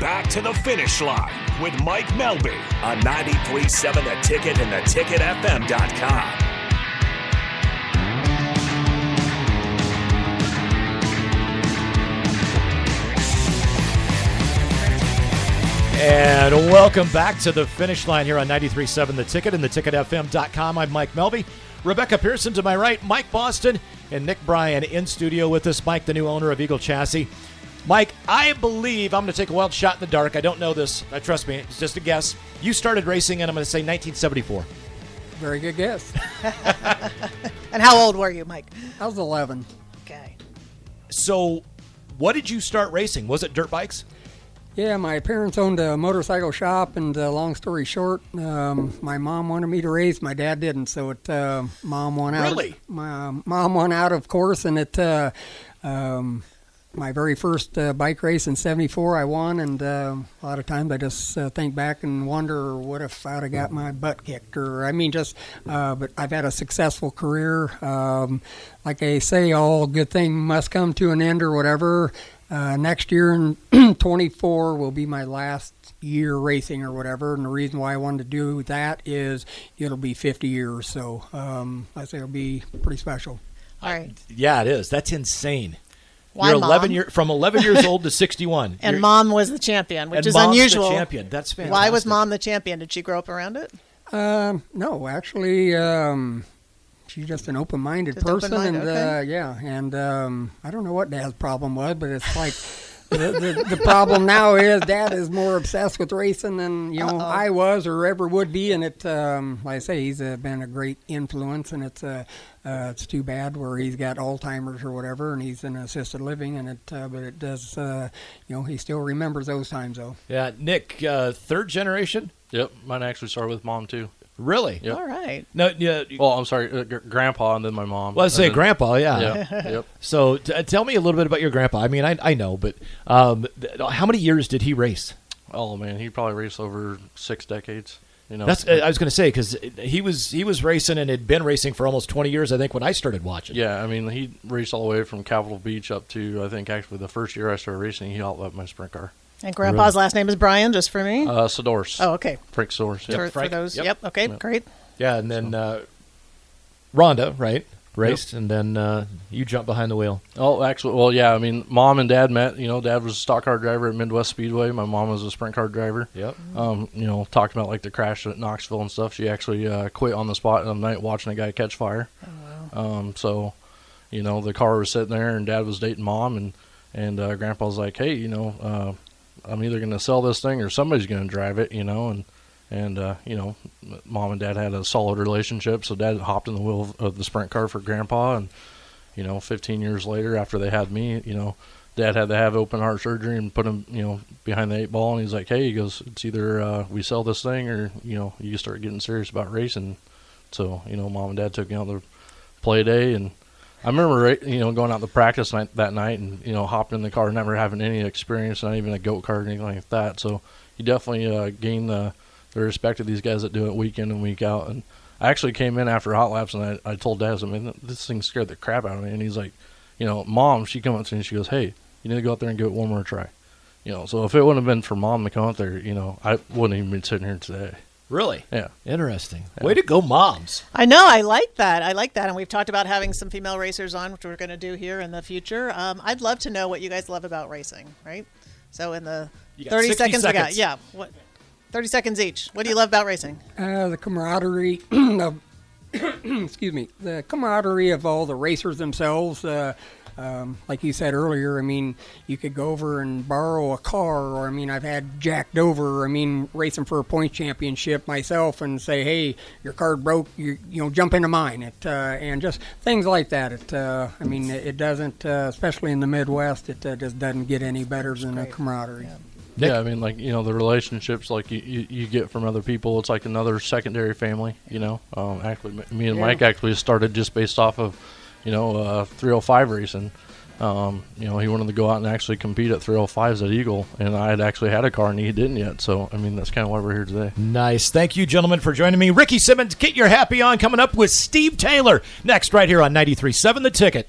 Back to the finish line with Mike Melby on 93.7 The Ticket and theticketfm.com. And welcome back to the finish line here on 93.7 The Ticket and theticketfm.com. I'm Mike Melby. Rebecca Pearson to my right, Mike Boston, and Nick Bryan in studio with us. Mike, the new owner of Eagle Chassis. Mike, I believe I'm going to take a wild shot in the dark. I don't know this. Uh, trust me, it's just a guess. You started racing, and I'm going to say 1974. Very good guess. And how old were you, Mike? I was 11. Okay. So, what did you start racing? Was it dirt bikes? Yeah, my parents owned a motorcycle shop, and uh, long story short, um, my mom wanted me to race. My dad didn't, so it uh, mom won out. Really? My um, mom won out, of course, and it. Uh, um, my very first uh, bike race in '74, I won, and uh, a lot of times I just uh, think back and wonder what if I'd have got my butt kicked, or I mean, just. Uh, but I've had a successful career. Um, like they say, all good thing must come to an end, or whatever. Uh, next year in 24 will be my last year racing or whatever, and the reason why I wanted to do that is it'll be 50 years, so um, I say it'll be pretty special. All right. Yeah, it is. That's insane. Why You're 11 mom? year from 11 years old to 61. And You're- mom was the champion, which and is mom's the unusual. champion. That's fantastic. Why was mom the champion? Did she grow up around it? Um, no, actually, um, she's just an open-minded Just person, open-minded, and okay. uh, yeah, and um, I don't know what Dad's problem was, but it's like. the, the, the problem now is Dad is more obsessed with racing than you know Uh-oh. I was or ever would be, and it, um, like I say, he's uh, been a great influence, and it's uh, uh, it's too bad where he's got Alzheimer's or whatever, and he's in assisted living, and it, uh, but it does, uh, you know, he still remembers those times though. Yeah, Nick, uh, third generation? Yep, mine actually started with mom too. Really? Yep. All right. No, yeah. Well, I'm sorry, uh, gr- grandpa and then my mom. Well, let's say then- grandpa, yeah. Yeah, yep. So t- tell me a little bit about your grandpa. I mean, I, I know, but um, th- how many years did he race? Oh man, he probably raced over six decades. You know, That's uh, I was going to say because he was he was racing and had been racing for almost twenty years. I think when I started watching. yeah. I mean, he raced all the way from Capitol Beach up to I think actually the first year I started racing, he outlived my sprint car. And grandpa's last name is Brian, just for me. Uh, Sadors. oh, okay. Frank Sadors. for, Yep. for Frank. those. Yep. Yep. Okay. Yep. Great. Yeah, and then uh, Rhonda, right, raced, and then uh, you jumped behind the wheel. Oh, actually, well, yeah. I mean, mom and dad met. You know, dad was a stock car driver at Midwest Speedway. My mom was a sprint car driver. Yep. Um, you know, talked about like the crash at Knoxville and stuff. She actually uh, quit on the spot one night watching a guy catch fire. Um, so, you know, the car was sitting there, and Dad was dating Mom, and and uh, Grandpa was like, "Hey, you know, uh, I'm either going to sell this thing or somebody's going to drive it," you know, and and uh, you know, Mom and Dad had a solid relationship, so Dad hopped in the wheel of, the sprint car for Grandpa, and you know, 15 years later, after they had me, you know. Dad had to have open heart surgery and put him, you know, behind the eight ball. And he's like, "Hey," he goes, "It's either uh, we sell this thing or you know you start getting serious about racing." So you know, mom and dad took me out to play day, and I remember you know going out to practice night, that night and you know hopping in the car, never having any experience, not even a go-kart or anything like that. So you definitely uh, gain the the respect of these guys that do it week in and week out. And I actually came in after hot laps and I, I told dad, I mean, this thing scared the crap out of me. And he's like, you know, mom, she comes up to me and she goes, hey, you need to go out there and give it one more try. You know, so if it wouldn't have been for mom to come out there, you know, I wouldn't even be sitting here today. Really Yeah. interesting. Way to go, moms. I know. I like that. I like that. And we've talked about having some female racers on, which we're going to do here in the future. Um, I'd love to know what you guys love about racing, right? So in the 30 60 seconds, we got, yeah. What? 30 seconds each. What do you love about racing? Uh, the camaraderie of, excuse me, the camaraderie of all the racers themselves. Uh, um, like you said earlier, I mean, you could go over and borrow a car, or I mean, I've had jacked over. I mean, racing for a point championship myself, and say, "Hey, your car broke. You, you know, jump into mine." It uh, and just things like that. It, uh, I mean, it, it doesn't, uh, especially in the Midwest, it uh, just doesn't get any better than a camaraderie. Nick? Yeah, I mean, like you know, the relationships like you, you, you get from other people, it's like another secondary family. You know, um, actually, me and Yeah. Mike actually started just based off of, you know, uh, 305 racing. Um, you know, he wanted to go out and actually compete at 305s at Eagle, and I had actually had a car and he didn't yet. So, I mean, that's kind of why we're here today. Nice. Thank you, gentlemen, for joining me. Ricky Simmons, get your happy on coming up with Steve Taylor next, right here on 93.7 The Ticket.